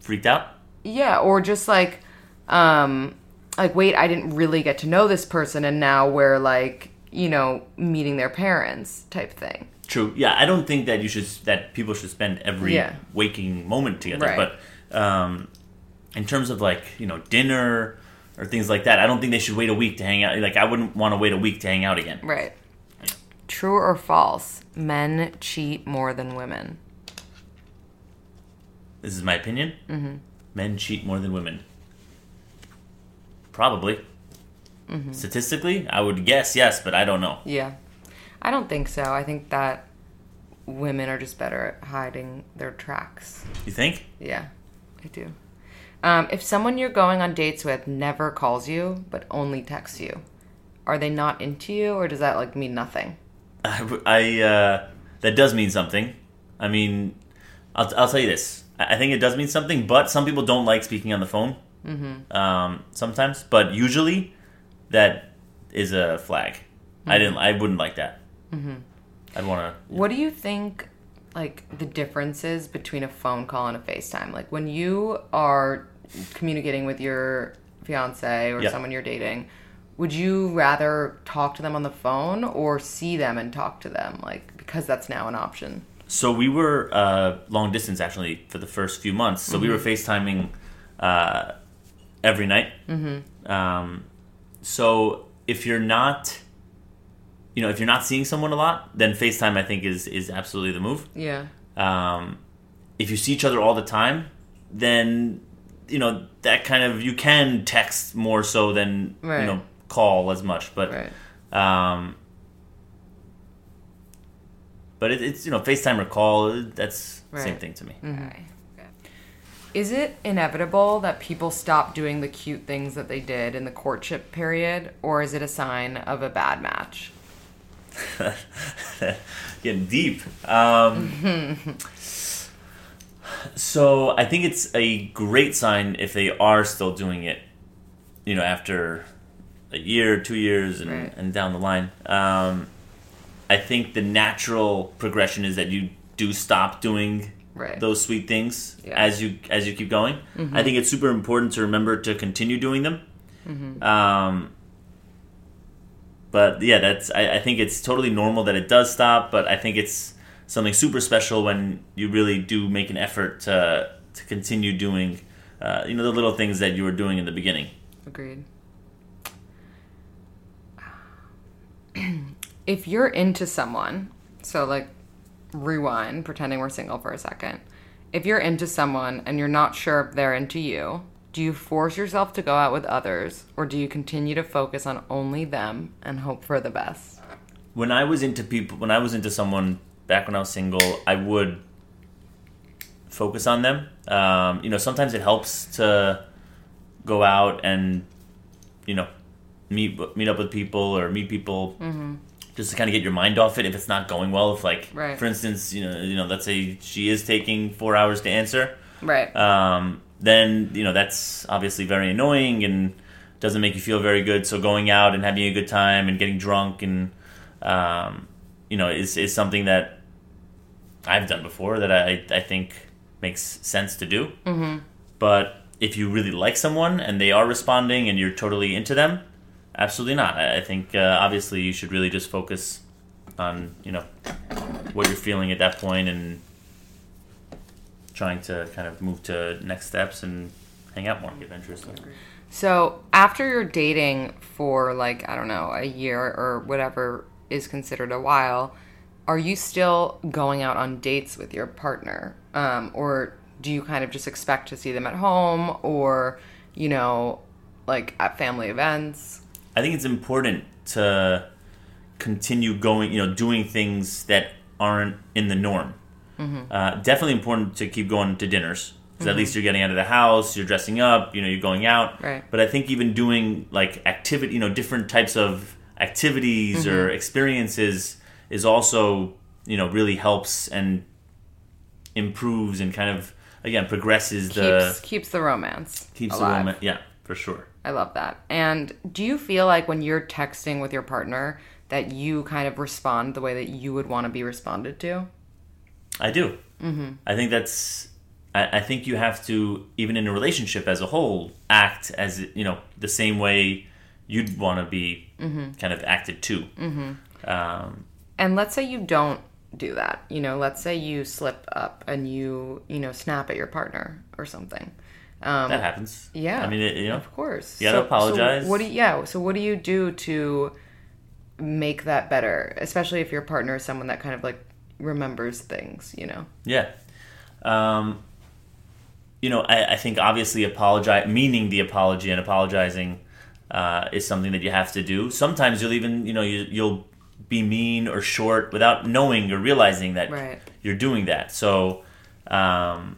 freaked out. yeah, or just like um like wait, I didn't really get to know this person and now we're like, you know, meeting their parents type thing. True. Yeah, I don't think that you should that people should spend every Yeah. waking moment together. Right. But um, in terms of like you know dinner or things like that, I don't think they should wait a week to hang out. Like I wouldn't want to wait a week to hang out again. Right. True or false? Men cheat more than women. This is my opinion. Mm-hmm. Men cheat more than women. Probably. Mm-hmm. Statistically, I would guess yes, but I don't know. Yeah. I don't think so. I think that women are just better at hiding their tracks. You think? Yeah, I do. Um, if someone you're going on dates with never calls you but only texts you, are they not into you or does that like mean nothing? [laughs] I uh, that does mean something. I mean, I'll, I'll tell you this. I I think it does mean something, but some people don't like speaking on the phone. Mm-hmm. Um, sometimes, but usually, that is a flag. I didn't. I wouldn't like that. Mm-hmm. I'd want to. What do you think like the differences between a phone call and a FaceTime? Like when you are communicating with your fiance or Yeah. someone you're dating, would you rather talk to them on the phone or see them and talk to them? Like because that's now an option. So we were uh, long distance actually for the first few months. So we were FaceTiming uh, every night. Mm-hmm. Um, so if you're not, you know, if you're not seeing someone a lot, then FaceTime I think is is absolutely the move. Yeah. Um, if you see each other all the time, then you know that kind of you can text more so than Right. you know call as much. But Right. um, but it, it's you know FaceTime or call. That's the same Right. Mm-hmm. thing to me. Okay. Is it inevitable that people stop doing the cute things that they did in the courtship period, or is it a sign of a bad match? [laughs] Getting deep. Um, so I think it's a great sign if they are still doing it. You know, after a year, two years, and, Right. and down the line. Um, I think the natural progression is that you do stop doing Right. those sweet things Yeah. as you as you keep going. I think it's super important to remember to continue doing them. Um, but yeah, that's I, I think it's totally normal that it does stop. But I think it's something super special when you really do make an effort to to continue doing, uh, you know, the little things that you were doing in the beginning. Agreed. [clears throat] if you're into someone, so like rewind, pretending we're single for a second. If you're into someone and you're not sure if they're into you, do you force yourself to go out with others or do you continue to focus on only them and hope for the best? When I was into people, when I was into someone back when I was single, I would focus on them. Um, you know, sometimes it helps to go out and you know meet meet up with people or meet people just to kind of get your mind off it if it's not going well. If like, Right. for instance, you know, you know, let's say she is taking four hours to answer, Right. um, then you know that's obviously very annoying and doesn't make you feel very good. So going out and having a good time and getting drunk and um, you know is is something that I've done before that I I think makes sense to do. Mm-hmm. But if you really like someone and they are responding and you're totally into them, absolutely not. I think uh, obviously you should really just focus on you know what you're feeling at that point and trying to kind of move to next steps and hang out more, get adventurous. So after you're dating for like I don't know a year or whatever is considered a while, are you still going out on dates with your partner, um, or do you kind of just expect to see them at home, or you know, like at family events? I think it's important to continue going, you know, doing things that aren't in the norm. Mm-hmm. Uh, definitely important to keep going to dinners because at mm-hmm. least you're getting out of the house, you're dressing up, you know, you're going out. Right. But I think even doing like activity, you know, different types of activities or mm-hmm. experiences is also, you know, really helps and improves and kind of again progresses the keeps keeps the romance keeps the alive. woman. Yeah, for sure. I love that. And do you feel like when you're texting with your partner that you kind of respond the way that you would want to be responded to? I do. Mm-hmm. I think that's. I, I think you have to, even in a relationship as a whole, act as you know the same way you'd want to be kind of acted to. Mm-hmm. Um, And let's say you don't do that. You know, let's say you slip up and you, you know, snap at your partner or something. Um, that happens. yeah. I mean, it, you know, Of course. You gotta apologize. So what do you, yeah, so what do you do to make that better, especially if your partner is someone that kind of like remembers things, you know? Yeah. Um, you know, I, I think obviously apologize, meaning the apology and apologizing uh, is something that you have to do. Sometimes you'll even, you know, you, you'll be mean or short without knowing or realizing that Right. you're doing that. So, um,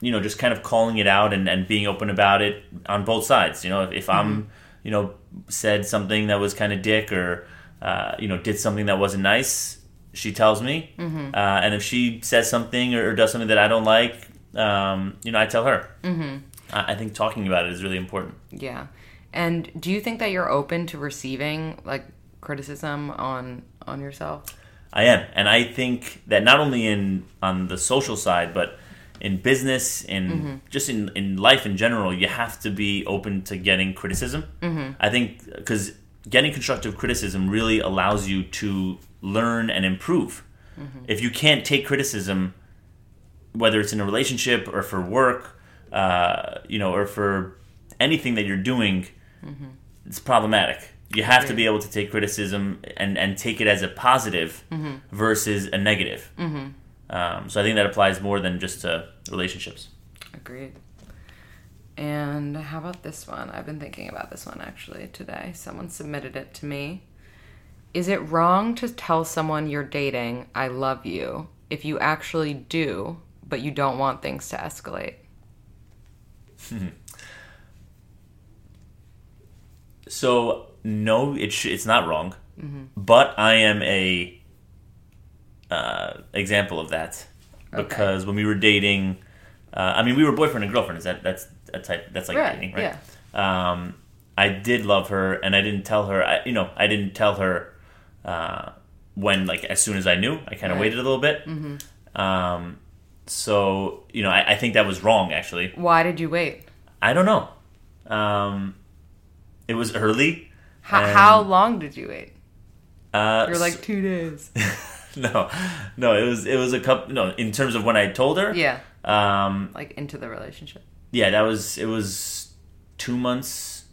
you know, just kind of calling it out and, and being open about it on both sides. You know, if, if I'm, you know, said something that was kind of dick or, uh, you know, did something that wasn't nice, she tells me. Uh, and if she says something or, or does something that I don't like, um, you know, I tell her. Mm-hmm. I, I think talking about it is really important. Yeah. And do you think that you're open to receiving like criticism on on yourself? I am, and I think that not only in on the social side, but in business, in just in in life in general, you have to be open to getting criticism. I think because getting constructive criticism really allows you to learn and improve. If you can't take criticism, whether it's in a relationship or for work, uh, you know, or for anything that you're doing, it's problematic. You have to be able to take criticism and, and take it as a positive versus a negative. Um, so I think that applies more than just to relationships. Agreed. And how about this one? I've been thinking about this one actually today. Someone submitted it to me. Is it wrong to tell someone you're dating, I love you, if you actually do, but you don't want things to escalate? [laughs] So no, it sh- it's not wrong, but I am a uh, example of that because when we were dating, uh, I mean, we were boyfriend and girlfriend. Is that that's a type that's like Right, dating, right? Um, I did love her, and I didn't tell her. I, you know, I didn't tell her uh, when, like, as soon as I knew. I kind of Right. waited a little bit. Um, so you know, I, I think that was wrong. Actually, Why did you wait? I don't know. Um, it was early. How, and, how long did you wait? Uh, You're like two days. [laughs] no, no. It was it was a couple. No, in terms of when I told her. yeah, Um, like into the relationship. yeah, that was it was two months.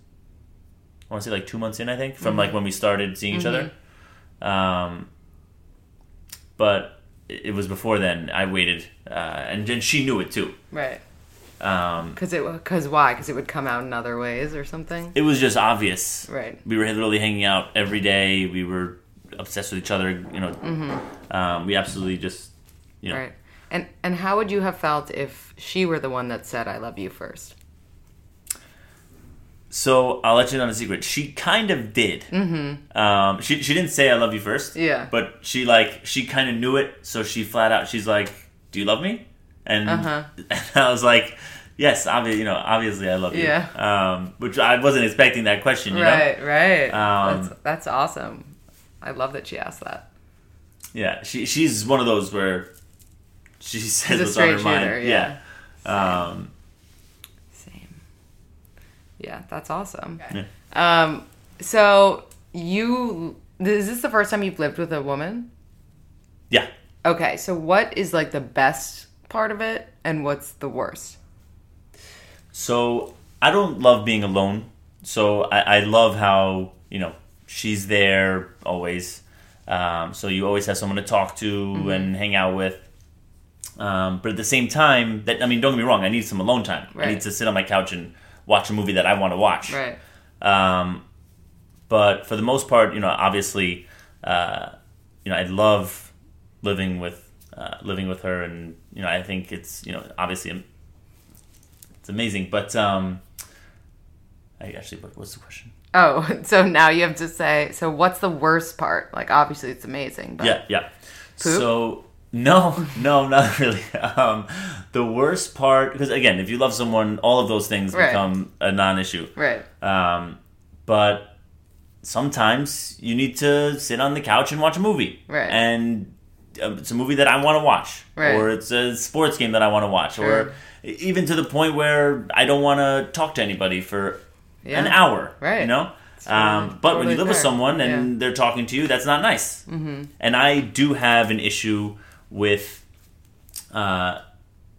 I want to say like two months in, I think, from like when we started seeing each other. Um, but it was before then. I waited, uh, and then she knew it too. Right. Um, Because it because why? Because it would come out in other ways or something. it was just obvious. Right. We were literally hanging out every day. We were obsessed with each other. You know, um, we absolutely just, you know, Right. And and how would you have felt if she were the one that said I love you first? So I'll let you know a secret. She kind of did. Mm-hmm. Um, she she didn't say I love you first. Yeah. But she like she kind of knew it, so she flat out she's like, "Do you love me?" And, Uh-huh. [laughs] and I was like, yes, obviously, you know, obviously, I love you. Yeah. Um, which I wasn't expecting that question. You know. Right, right. Um, that's, that's awesome. I love that she asked that. Yeah, she she's one of those where she [laughs] says what's on her shooter, mind. yeah. Um, Same. Yeah, that's awesome. Yeah. Um, so you is this the first time you've lived with a woman? yeah. Okay, so what is like the best part of it, and what's the worst? So I don't love being alone. So I, I love how you know she's there always. Um, so you always have someone to talk to Mm-hmm. and hang out with. Um, but at the same time, that I mean, don't get me wrong. I need some alone time. I need to sit on my couch and watch a movie that I want to watch. Right. Um, but for the most part, you know, obviously, uh, you know, I love living with uh, living with her, and you know, I think it's you know, obviously, um, it's amazing. But um, I actually, what, what's the question? Oh, [laughs] so now you have to say. So what's the worst part? Like obviously it's amazing, but Yeah, yeah. Poop? So no, [laughs] no, not [laughs] really. Um, the worst part, because again, if you love someone, all of those things Right. become a non-issue. right. Um, but sometimes you need to sit on the couch and watch a movie. Right. And uh, it's a movie that I want to watch. Right. Or it's a sports game that I want to watch. Sure. Or even to the point where I don't want to talk to anybody for Yeah. an hour. Right. You know? um, but when you totally live with someone and Yeah. they're talking to you, that's not nice. Mm-hmm. And I do have an issue with uh,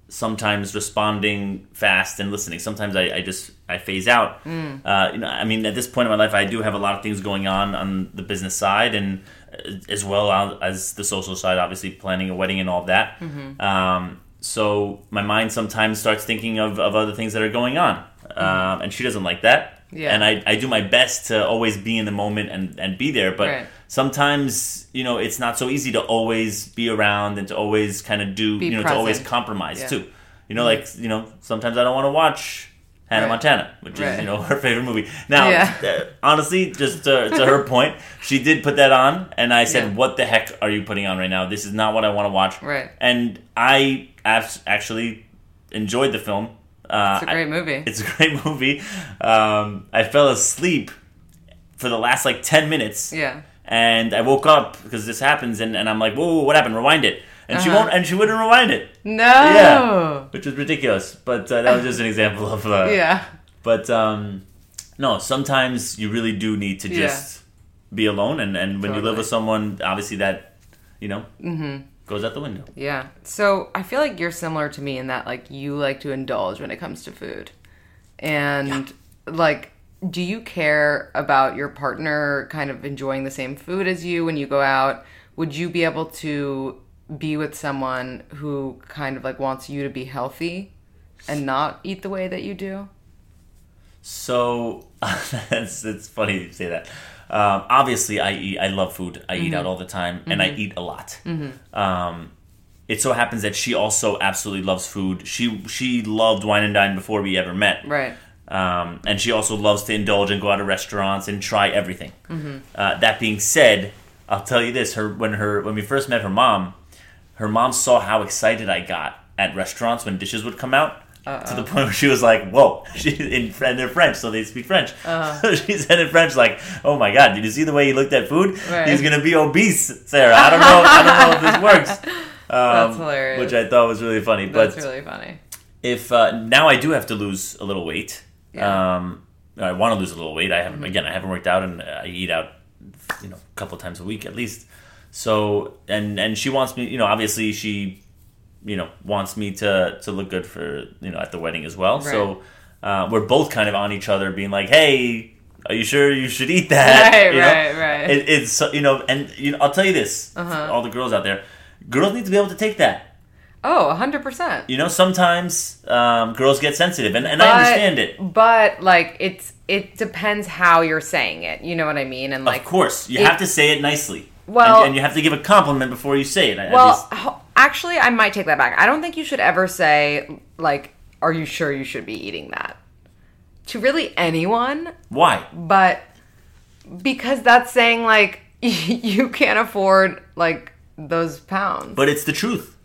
sometimes responding fast and listening. Sometimes I, I just I phase out. Uh, you know, I mean, at this point in my life, I do have a lot of things going on on the business side and uh, as well as the social side. Obviously, planning a wedding and all of that. Um, so my mind sometimes starts thinking of, of other things that are going on, um, and she doesn't like that. Yeah. And I, I do my best to always be in the moment and, and be there, but Right. Sometimes you know it's not so easy to always be around and to always kind of do Be you know to always compromise Yeah. too you know like you know sometimes i don't want to watch hannah Right. montana which is you know [laughs] her favorite movie now Yeah. uh, honestly just to, to her point she did put that on and i said Yeah. what the heck are you putting on right now this is not what i want to watch Right. and i actually enjoyed the film uh, It's a great I- movie. [laughs] it's a great movie um, i fell asleep for the last like 10 minutes yeah. And I woke up because this happens, and, and I'm like, whoa, what happened? Rewind it, and she Uh-huh. won't, and she wouldn't rewind it, No. Yeah. which was ridiculous. But uh, that was just an example of. Uh, [laughs] Yeah. But um, no, sometimes you really do need to Yeah. just be alone, and, and when you live with someone, obviously that, you know, goes out the window. Yeah. So I feel like you're similar to me in that like you like to indulge when it comes to food. And like do you care about your partner kind of enjoying the same food as you when you go out? Would you be able to be with someone who kind of like wants you to be healthy and not eat the way that you do? So [laughs] that's it's funny you say that. Um, obviously, I eat. I love food. I eat out all the time, and I eat a lot. Um, it so happens that she also absolutely loves food. She she loved wine and dine before we ever met. Right. Um, and she also loves to indulge and go out to restaurants and try everything. Mm-hmm. Uh, that being said, I'll tell you this: her when her when we first met her mom, her mom saw how excited I got at restaurants when dishes would come out. To the point where she was like, "Whoa!" [laughs] She in and they're French, so they speak French. Uh-huh. [laughs] So she said in French, like, "Oh my God, did you see the way he looked at food? Right. He's gonna be obese, Sarah. I don't know. I don't know if this [laughs] works." Um, That's hilarious. Which I thought was really funny. That's but really funny. if uh, now I do have to lose a little weight. Yeah. Mm-hmm. Um, I want to lose a little weight. I haven't again. I haven't worked out, and I eat out, you know, a couple times a week at least. So and and she wants me. You know, obviously she, you know, wants me to to look good for you know at the wedding as well. So uh, we're both kind of on each other, being like, hey. Are you sure you should eat that? [laughs] Right, You know? right, right. It, it's you know, and you know, I'll tell you this: Uh-huh. all the girls out there, girls need to be able to take that. Oh, 100%. You know, sometimes um, girls get sensitive, and, and I understand it. But like it's it depends how you're saying it. You know what I mean? And like of course, you it- have to say it nicely. Well- and, and you have to give a compliment before you say it. I- I Well, just- actually, I might take that back. I don't think you should ever say like, "Are you sure you should be eating that?" To really anyone, why? but because that's saying like [laughs] you can't afford like those pounds. But it's the truth.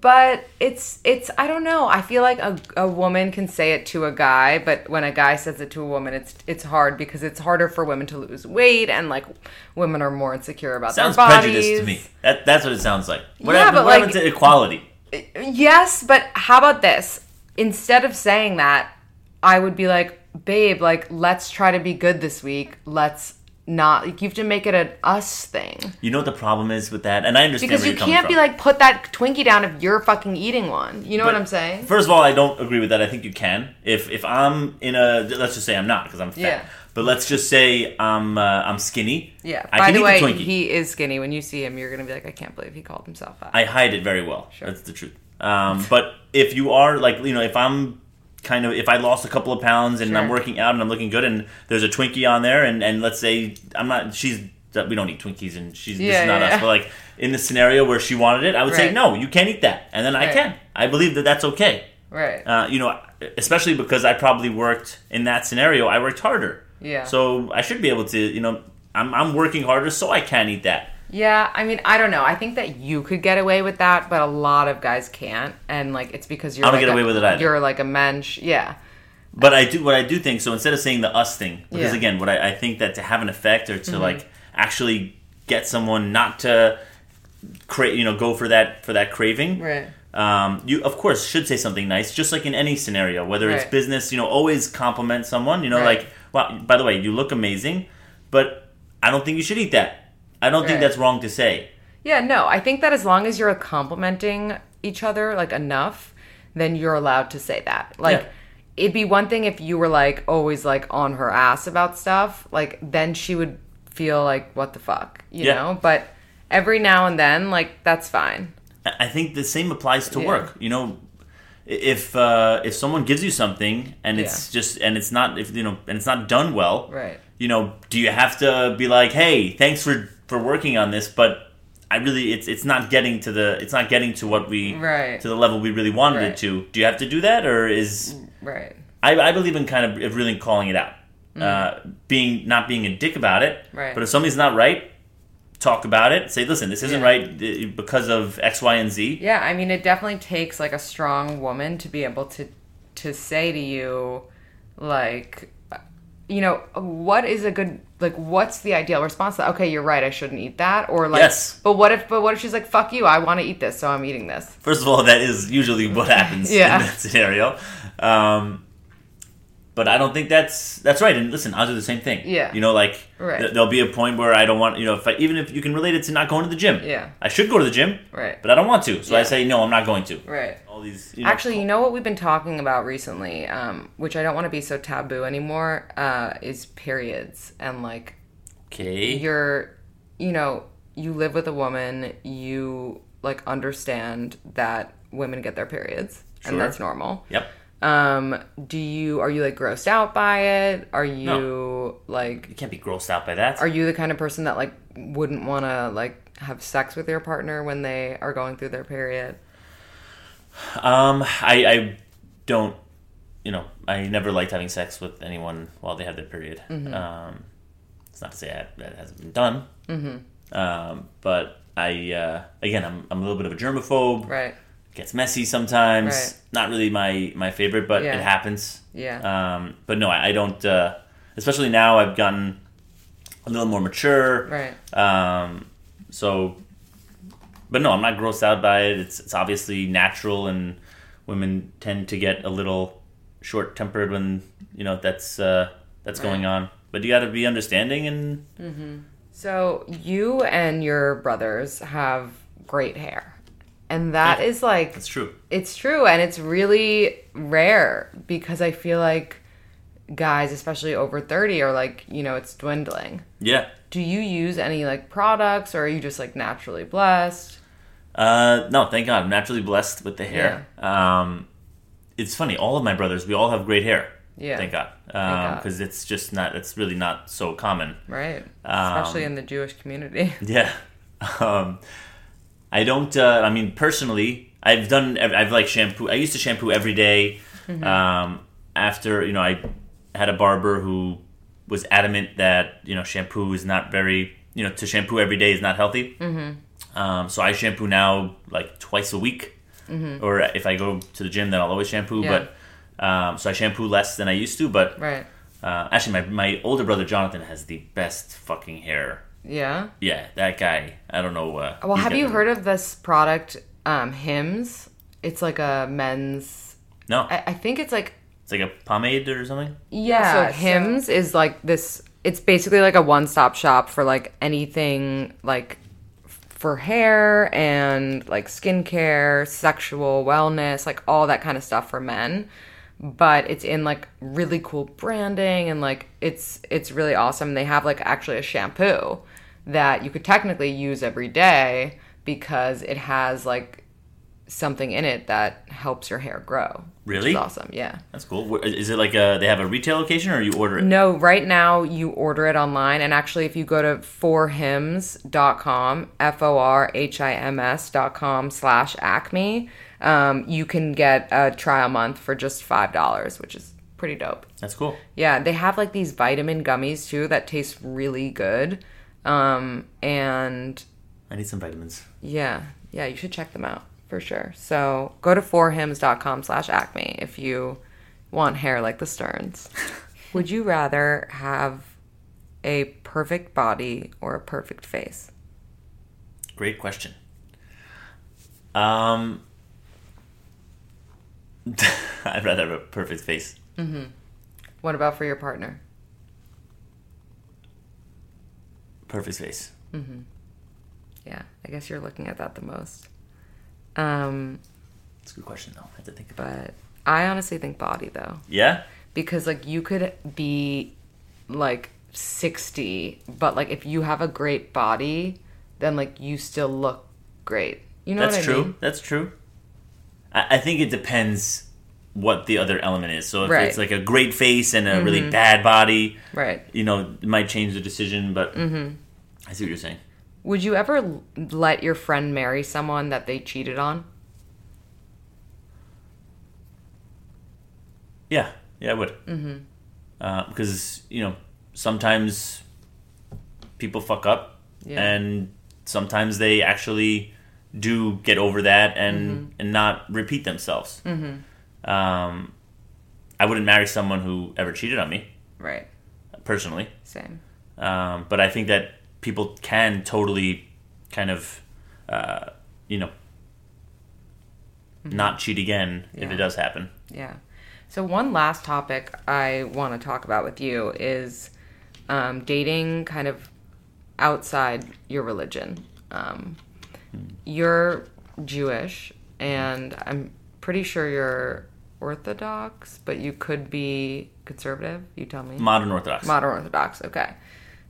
But it's it's I don't know. I feel like a, a woman can say it to a guy, but when a guy says it to a woman, it's it's hard because it's harder for women to lose weight, and like women are more insecure about Sounds their bodies. Sounds prejudiced to me. That, that's what it sounds like. What, Yeah, happened, but, what like- to equality? Yes, but how about this? Instead of saying that, I would be like, babe, like let's try to be good this week. Let's not. Like, you have to make it an us thing You know what the problem is with that? And I understand because you can't be like put that Twinkie down if you're fucking eating one. You know what I'm saying? First of all, I don't agree with that. I think you can. If if I'm in a let's just say I'm not because I'm fat. Yeah. But let's just say I'm uh, I'm skinny. Yeah. I By can the eat way, the Twinkie. he is skinny. When you see him, you're gonna be like, I can't believe he called himself fat. I hide it very well. That's the truth. Um, but if you are like you know if I'm kind of if I lost a couple of pounds and I'm working out and I'm looking good and there's a Twinkie on there and and let's say I'm not she's we don't eat Twinkies and she's this Yeah, is not yeah, us yeah. but like in the scenario where she wanted it I would say no you can't eat that and then I can I believe that that's okay. right. Uh, you know, especially because I probably worked in that scenario. I worked harder. Yeah. So I should be able to. You know, I'm I'm working harder, so I can eat that. Yeah, I mean, I don't know. I think that you could get away with that, but a lot of guys can't, and like it's because you're I don't like get a, away with it either. You're like a mensch, yeah. But I do what I do think. So instead of saying the us thing, because Yeah. Mm-hmm. again, what I, I think that to have an effect or to like actually get someone not to create, you know, go for that for that craving. Right. Um, you of course should say something nice, just like in any scenario, whether it's business. You know, always compliment someone. You know, Right. like, well, by the way, you look amazing, but I don't think you should eat that. I don't think Right. that's wrong to say. Yeah, no, I think that as long as you're complimenting each other like enough, then you're allowed to say that. Like Yeah. it'd be one thing if you were like always like on her ass about stuff, like then she would feel like what the fuck, you Yeah. know? But every now and then like that's fine. I I think the same applies to Yeah. work. You know, i- if uh, if someone gives you something and it's just and it's not if you know and it's not done well, Right. You know, do you have to be like, hey, thanks for for working on this, but I really it's it's not getting to the it's not getting to what we Right. to the level we really wanted Right. it to. Do you have to do that or is Right. I, I believe in kind of really calling it out, uh, being not being a dick about it. Right. But if something's not right, talk about it. Say, listen, this isn't Yeah. right uh, because of X, Y, and Z. Yeah, I mean, it definitely takes like a strong woman to be able to to say to you, like, you know, what is a good like, what's the ideal response? To, okay, you're right, I shouldn't eat that, or like, Yes. but what if, but what if she's like, fuck you, I want to eat this, so I'm eating this. First of all, that is usually what happens [laughs] Yeah. in that scenario. Um, but I don't think that's that's right. And listen, I'll do the same thing. Yeah. You know, like Right. th- there'll be a point where I don't want you know if I, even if you can relate it to not going to the gym. Yeah. I should go to the gym. Right. But I don't want to, so I say no. I'm not going to. Right. All these. You know, Actually, you know what we've been talking about recently, um, which I don't want to be so taboo anymore, uh, is periods and like okay. you're you know you live with a woman you like understand that women get their periods and that's normal Yep. Um do you are you like grossed out by it are you like You can't be grossed out by that. are you the kind of person that like wouldn't want to like have sex with your partner when they are going through their period Um, I, I don't, you know, I never liked having sex with anyone while they had their period. Mm-hmm. Um, it's not to say I, that hasn't been done. Mm-hmm. Um, but I, uh, again, I'm, I'm a little bit of a germaphobe. right Gets messy sometimes. Right. Not really my, my favorite, but Yeah. it happens. yeah Um, but no, I, I don't, uh, especially now I've gotten a little more mature. right Um, so, but no, I'm not grossed out by it. It's it's obviously natural, and women tend to get a little short tempered when you know that's uh, that's going on. But you got to be understanding, and So you and your brothers have great hair. And that Yeah. is like it's true. it's true and it's really rare because I feel like guys especially over 30 are like, you know, it's dwindling. Yeah. Do you use any like products or are you just like naturally blessed? Uh, no, thank God, I'm naturally blessed with the hair. Um, it's funny. All of my brothers, we all have great hair. Yeah. Thank God. Because it's just not. It's really not so common. Right? Um, Especially in the Jewish community. [laughs] Yeah. Um, I don't. Uh, I mean, personally, I've done. I've like shampoo. I used to shampoo every day. Um, after you know, I had a barber who was adamant that you know shampoo is not very. You know, to shampoo every day is not healthy. Mm-hmm. Um, so I shampoo now like twice a week. or if I go to the gym, then I'll always shampoo. Mm-hmm. Yeah. But um, so I shampoo less than I used to. But Right. uh, actually, my my older brother Jonathan has the best fucking hair. Yeah. Yeah, that guy. I don't know. Uh, Well, have you heard of this product, um, Hims? It's like a men's. No, I, I think it's like it's like a pomade or something. Yeah, so- so Hims is like this. It's basically like a one-stop shop for like anything like for hair and like skincare, sexual wellness, like all that kind of stuff for men. But it's in like really cool branding and like it's it's really awesome. They have like actually a shampoo that you could technically use every day because it has like something in it that helps your hair grow. Really? awesome. Yeah. That's cool. Is it like a they have a retail location or you order it? No, right now you order it online. And actually, if you go to forhims.com, F O R H I M S.com slash acme, um, you can get a trial month for just $5, which is pretty dope. That's cool. Yeah, they have like these vitamin gummies too that taste really good. Um, and I need some vitamins. yeah, yeah, you should check them out for sure. So go to forhims.com slash acme if you want hair like the Sterns. [laughs] Would you rather have a perfect body or a perfect face? Great question. Um, [laughs] I'd rather have a perfect face. What about for your partner? Perfect face. Yeah, I guess you're looking at that the most. Um, It's a good question though. I have to think about. it. but I honestly think body though. Yeah. because like you could be like 60 but like if you have a great body then like you still look great you know That's what i true. mean That's true. I, I think it depends what the other element is. So if Right. it's like a great face and a really bad body, right you know, it might change the decision. But mm-hmm. I see what you're saying. would you ever let your friend marry someone that they cheated on Yeah, yeah, I would. Mm-hmm. Uh, because you know sometimes people fuck up, Yeah. and sometimes they actually do get over that and and not repeat themselves. Mm-hmm. Um, I wouldn't marry someone who ever cheated on me right personally, same um, but I think that people can totally kind of, uh, you know. Not cheat again if it does happen. Yeah. So one last topic I want to talk about with you is um, dating kind of outside your religion. Um, you're Jewish, and I'm pretty sure you're Orthodox, but you could be conservative. You tell me. Modern Orthodox, Modern Orthodox. Okay.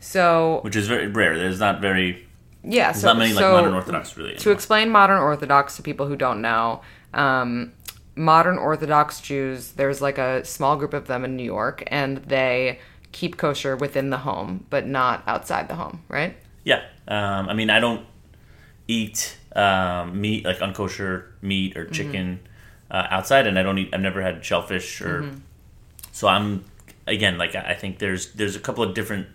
So which is very rare. There's not very yeah, so, not many like so modern Orthodox really. to explain modern Orthodox to people who don't know, um, modern Orthodox Jews, there's like a small group of them in New York, and they keep kosher within the home, but not outside the home, right? yeah, um, I mean, I don't eat um, meat like unkosher meat Mm-hmm. or chicken uh, outside, and I don't eat. I've never had shellfish or. Mm-hmm. So I'm again like I think there's there's a couple of different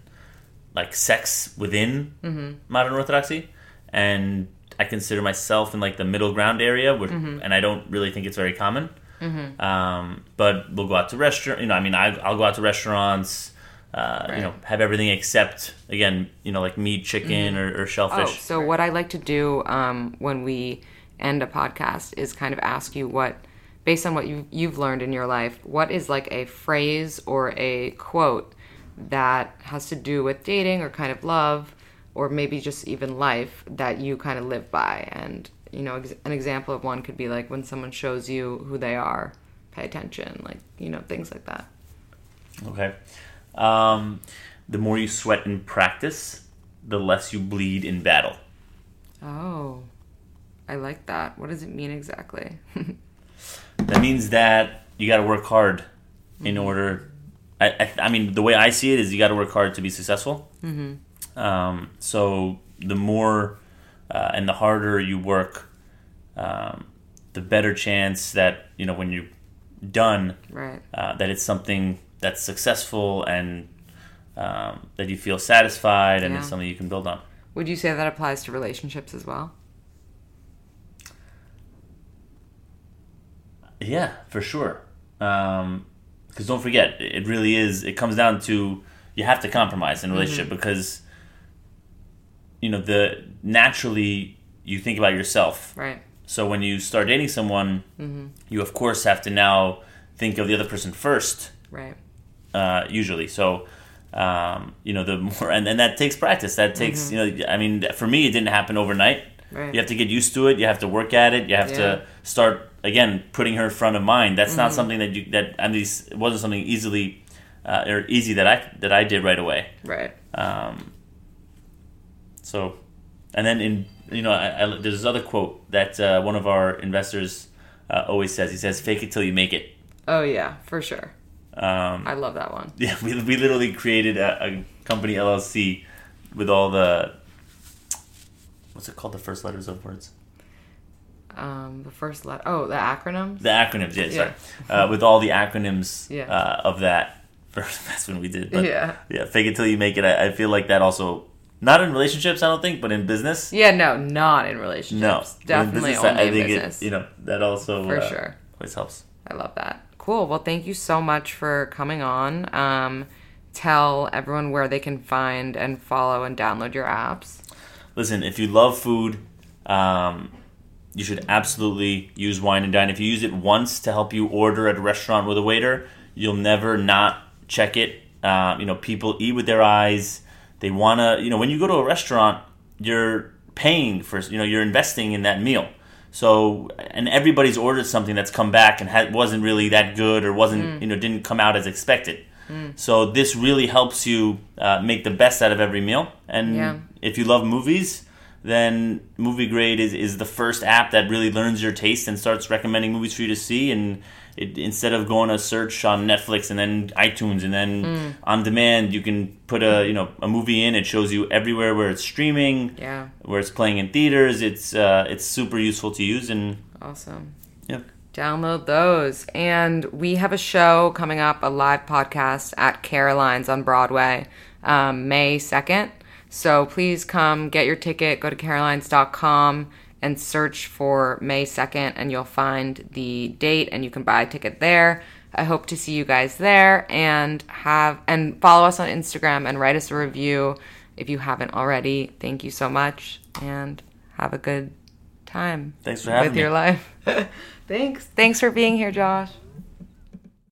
like sects within Mm-hmm. modern Orthodoxy, and I consider myself in like the middle ground area, where, Mm-hmm. and I don't really think it's very common. Um, but we'll go out to restaurant. You know, I mean, I, I'll go out to restaurants. Uh, You know, have everything except again, you know, like meat, chicken, or, or Oh, shellfish. so what I like to do um, when we end a podcast is kind of ask you what, based on what you, you've learned in your life, what is like a phrase or a quote that has to do with dating or kind of love or maybe just even life that you kind of live by. And, you know, ex- an example of one could be like when someone shows you who they are, pay attention, like, you know, things like that. Okay. Um, the more you sweat in practice, the less you bleed in battle. Oh, I like that. What does it mean exactly? [laughs] That means that you got to work hard in order. I, I, I mean, the way I see it is you got to work hard to be successful. Mm-hmm. Um, so the more uh, and the harder you work, um, the better chance that you know when you're done, right. uh, that it's something that's successful and um, that you feel satisfied and it's something you can build on. Would you say that applies to relationships as well? Yeah, for sure. Um, because don't forget, it really is. It comes down to you have to compromise in a relationship mm-hmm. because you know the naturally you think about yourself. Right. So when you start dating someone, mm-hmm. you of course have to now think of the other person first. Right. Uh, usually, so um, you know the more and, and that takes practice. That takes you know. I mean, for me, it didn't happen overnight. Right. You have to get used to it. You have to work at it. You have Yeah. to start again putting her in front of mind. That's not something that you that at least it wasn't something easily uh, or easy that I that I did right away. Right. Um, so, and then in you know, I, I, there's this other quote that uh, one of our investors uh, always says. He says, "Fake it till you make it." Oh yeah, for sure. Um, I love that one. yeah, [laughs] we, we literally created a, a company LLC with all the what's it called? The first letters of words. Um, the first letter. Oh, the acronyms. The acronyms, yeah, sorry. Uh, with all the acronyms Yeah. uh, of that. [laughs] First, that's when we did. But Yeah. yeah, fake it till you make it. I, I feel like that also not in relationships. I don't think, but in business. Yeah, no, not in relationships. No, definitely in business, only I in think business. It, you know that also For uh, sure. always helps. I love that. Cool. Well, thank you so much for coming on. Um, tell everyone where they can find and follow and download your apps. Listen, if you love food, um, you should absolutely use Wine and Dine. If you use it once to help you order at a restaurant with a waiter, you'll never not check it. Uh, you know, people eat with their eyes. They want to, you know, when you go to a restaurant, you're paying for, you know, you're investing in that meal. So, and everybody's ordered something that's come back and ha- wasn't really that good or wasn't, you know, didn't come out as expected. So this really helps you uh, make the best out of every meal. And Yeah. if you love movies, then MovieGrade is, is the first app that really learns your taste and starts recommending movies for you to see. And it, instead of going to search on Netflix and then iTunes and then on demand, you can put a you know a movie in. It shows you everywhere where it's streaming, Yeah. where it's playing in theaters. It's uh, it's super useful to use and Awesome. yeah. Download those. And we have a show coming up, a live podcast at Caroline's on Broadway, um, May 2nd. So please come get your ticket. Go to carolines.com and search for May 2nd, and you'll find the date and you can buy a ticket there. I hope to see you guys there and have and follow us on Instagram and write us a review if you haven't already. Thank you so much and have a good time Thanks for having with me. your life. [laughs] Thanks. Thanks for being here, Josh.